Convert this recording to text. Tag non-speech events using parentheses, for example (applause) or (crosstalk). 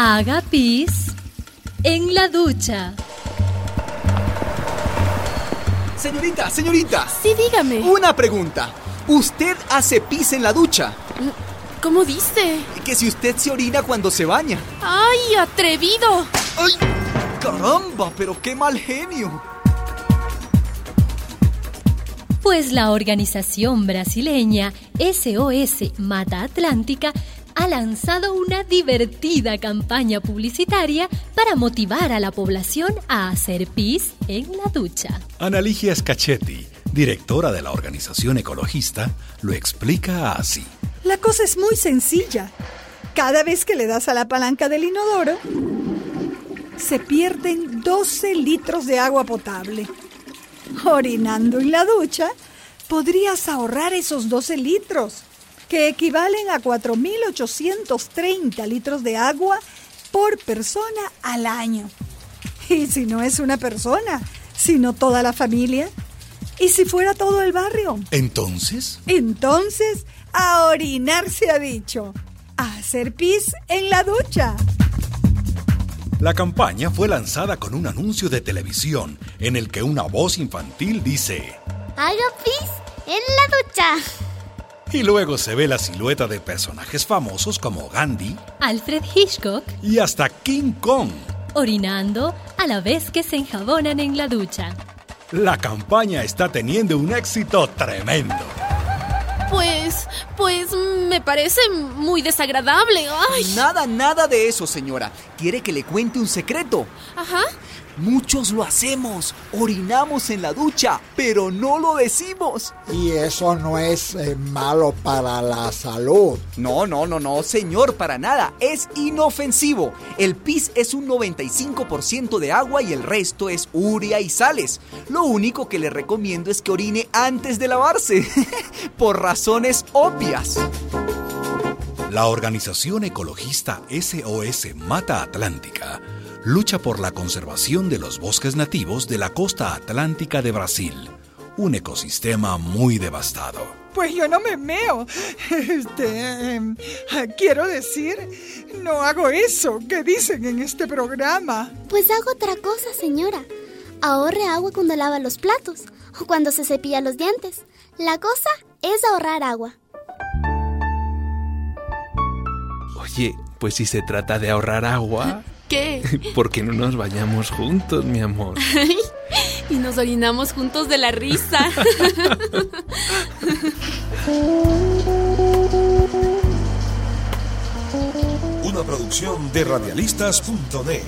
Haga pis en la ducha. Señorita, señorita. Sí, dígame. Una pregunta. ¿Usted hace pis en la ducha? ¿Cómo dice? Que si usted se orina cuando se baña. ¡Ay, atrevido! ¡Ay! ¡Caramba! Pero qué mal genio. Pues la organización brasileña SOS Mata Atlántica ha lanzado una divertida campaña publicitaria para motivar a la población a hacer pis en la ducha. Analigia Scachetti, directora de la organización ecologista, lo explica así. La cosa es muy sencilla. Cada vez que le das a la palanca del inodoro, se pierden 12 litros de agua potable. Orinando en la ducha, podrías ahorrar esos 12 litros, que equivalen a 4.830 litros de agua por persona al año. Y si no es una persona, sino toda la familia. ¿Y si fuera todo el barrio? Entonces, Entonces, a orinar se ha dicho. A hacer pis en la ducha. la campaña fue lanzada con un anuncio de televisión en el que una voz infantil dice, Haga pis en la ducha. Y luego se ve la silueta de personajes famosos como Gandhi Alfred Hitchcock y hasta King Kong. orinando a la vez que se enjabonan en la ducha. La campaña está teniendo un éxito tremendo. Pues, pues me parece muy desagradable. ¡Ay! Nada, nada de eso, señora. ¿Quiere que le cuente un secreto? Ajá. Muchos lo hacemos. Orinamos en la ducha, pero no lo decimos. Y eso no es eh, malo para la salud. No, no, no, no, señor, para nada. Es inofensivo. El pis es un 95% de agua y el resto es urea y sales. Lo único que le recomiendo es que orine antes de lavarse. (laughs) Por razones obvias. La organización ecologista SOS Mata Atlántica lucha por la conservación de los bosques nativos de la costa atlántica de Brasil, un ecosistema muy devastado. Pues yo no me meo. Este, em, quiero decir, no hago eso que dicen en este programa. Pues hago otra cosa, señora. Ahorre agua cuando lava los platos o cuando se cepilla los dientes. La cosa es ahorrar agua. Oye, pues si se trata de ahorrar agua, (laughs) ¿Qué? (laughs) ¿por qué no nos vayamos juntos, mi amor? y nos orinamos juntos de la risa. (laughs) Una producción de radialistas.net.